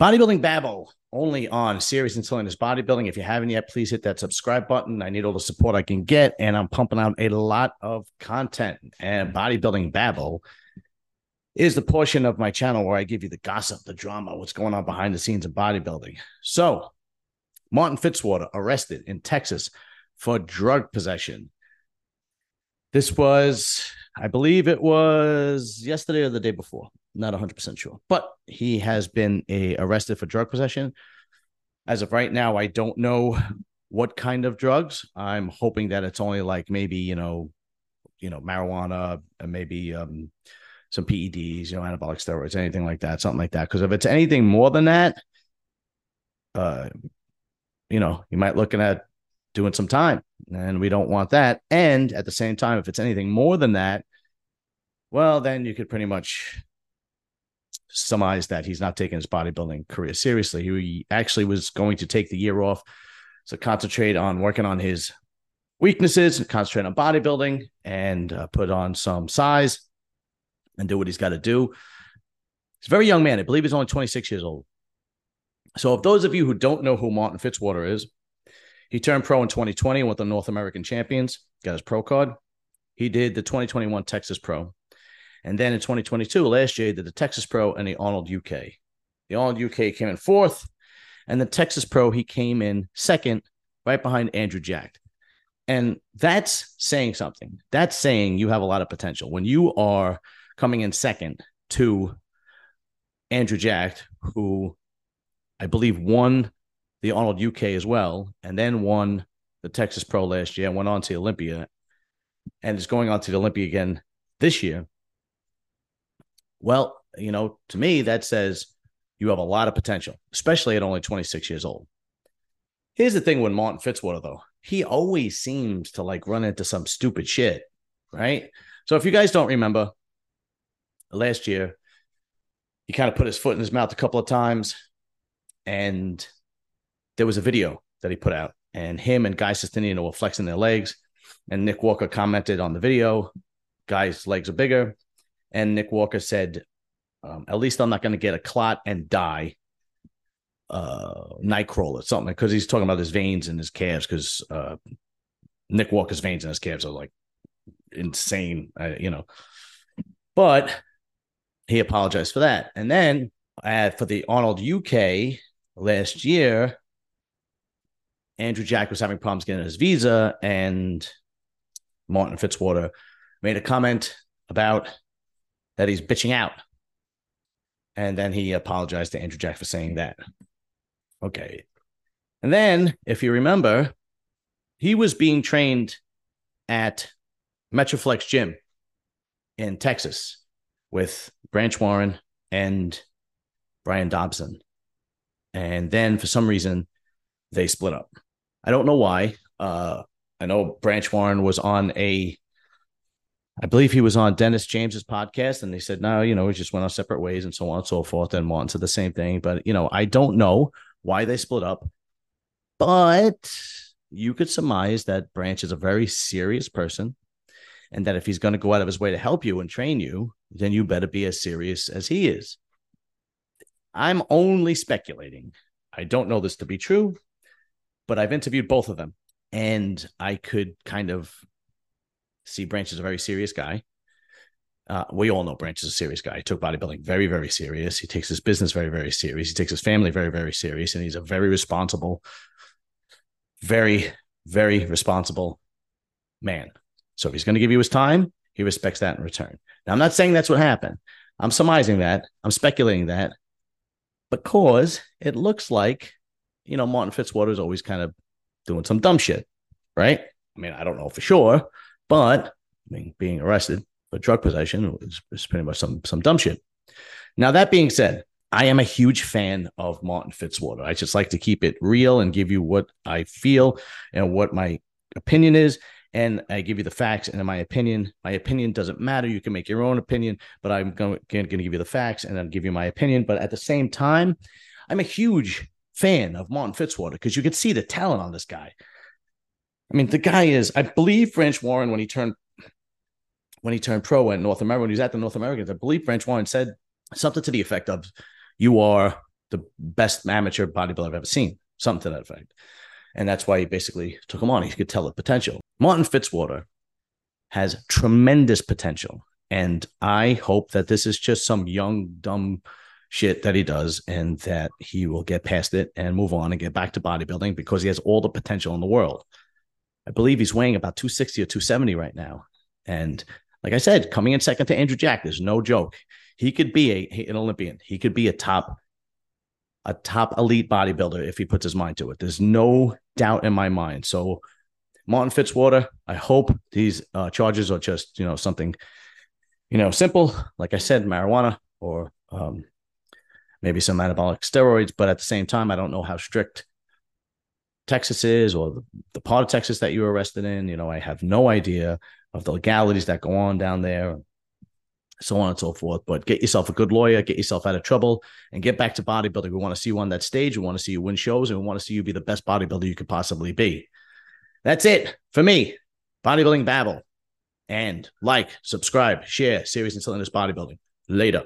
Bodybuilding Babble only on Serious Insulinus Bodybuilding. If you haven't yet, please hit that subscribe button. I need all the support I can get, and I'm pumping out a lot of content. And Bodybuilding Babble is the portion of my channel where I give you the gossip, the drama, what's going on behind the scenes of bodybuilding. So, Martin Fitzwater arrested in Texas for drug possession. This was, I believe it was yesterday or the day before. Not 100% sure. But he has been a, arrested for drug possession. As of right now, I don't know what kind of drugs. I'm hoping that it's only like maybe, you know, you know, marijuana and maybe um, some PEDs, you know, anabolic steroids, anything like that, something like that. Because if it's anything more than that, uh, you know, you might looking at doing some time, and we don't want that. And at the same time, if it's anything more than that, well, then you could pretty much surmise that he's not taking his bodybuilding career seriously. He actually was going to take the year off to concentrate on working on his weaknesses and concentrate on bodybuilding and uh, put on some size and do what he's got to do. He's a very young man. I believe he's only 26 years old. So, if those of you who don't know who Martin Fitzwater is, he turned pro in 2020 with the North American champions, got his pro card. He did the 2021 Texas Pro. And then in 2022, last year, he did the Texas Pro and the Arnold UK. The Arnold UK came in fourth, and the Texas Pro, he came in second, right behind Andrew Jacked. And that's saying something. That's saying you have a lot of potential. When you are coming in second to Andrew Jacked, who I believe won the Arnold UK as well, and then won the Texas Pro last year and went on to Olympia and is going on to the Olympia again this year. Well, you know, to me, that says you have a lot of potential, especially at only 26 years old. Here's the thing with Martin Fitzwater, though. He always seems to like run into some stupid shit, right? So if you guys don't remember, last year, he kind of put his foot in his mouth a couple of times. And there was a video that he put out, and him and Guy Cisternino were flexing their legs. And Nick Walker commented on the video, Guy's legs are bigger. And Nick Walker said, um, at least I'm not going to get a clot and die. Uh, Nightcrawler, something because he's talking about his veins and his calves because uh, Nick Walker's veins and his calves are like insane, uh, you know. But he apologized for that, and then uh, for the Arnold UK last year, Andrew Jacked was having problems getting his visa, and Martin Fitzwater made a comment about that he's bitching out. And then he apologized to Andrew Jacked for saying that. Okay. And then, if you remember, he was being trained at Metroflex Gym in Texas with Branch Warren and Brian Dobson. And then for some reason, they split up. I don't know why. Uh, I know Branch Warren was on a I believe he was on Dennis James's podcast, and they said, no, you know, we just went our separate ways and so on and so forth. And Martin said the same thing. But, you know, I don't know why they split up, but you could surmise that Branch is a very serious person. And that if he's going to go out of his way to help you and train you, then you better be as serious as he is. I'm only speculating. I don't know this to be true, but I've interviewed both of them and I could kind of see Branch is a very serious guy. Uh, we all know Branch is a serious guy. He took bodybuilding very, very serious. He takes his business very, very serious. He takes his family very, very serious, and he's a very responsible, very, very responsible man. So if he's going to give you his time, he respects that in return. Now, I'm not saying that's what happened. I'm surmising that. I'm speculating that because it looks like, you know, Martin Fitzwater is always kind of doing some dumb shit, right? I mean, I don't know for sure, but I mean, being arrested for drug possession is, is pretty much some some dumb shit. Now that being said, I am a huge fan of Martin Fitzwater. I just like to keep it real and give you what I feel and what my opinion is. And I give you the facts. And my opinion, my opinion doesn't matter. You can make your own opinion, but I'm going, going to give you the facts and then give you my opinion. But at the same time, I'm a huge fan of Martin Fitzwater because you can see the talent on this guy. I mean, the guy is, I believe Branch Warren when he turned when he turned pro in North America, when he was at the North Americans, I believe Branch Warren said something to the effect of, "You are the best amateur bodybuilder I've ever seen, something to that effect. And that's why he basically took him on. He could tell the potential. Martin Fitzwater has tremendous potential. And I hope that this is just some young, dumb shit that he does and that he will get past it and move on and get back to bodybuilding because he has all the potential in the world. I believe he's weighing about 260 or 270 right now. And like I said, coming in second to Andrew Jacked, there's no joke. He could be a, an Olympian. He could be a top a top elite bodybuilder if he puts his mind to it. There's no doubt in my mind. So Martin Fitzwater, I hope these uh, charges are just, you know, something, you know, simple. Like I said, marijuana or um, maybe some anabolic steroids. But at the same time, I don't know how strict Texas is or the, the part of Texas that you were arrested in. You know, I have no idea of the legalities that go on down there, and so on and so forth. But get yourself a good lawyer, get yourself out of trouble, and get back to bodybuilding. We want to see you on that stage. We want to see you win shows, and we want to see you be the best bodybuilder you could possibly be. That's it for me. Bodybuilding Babble. And like, subscribe, share, Serious and Silliness Bodybuilding. Later.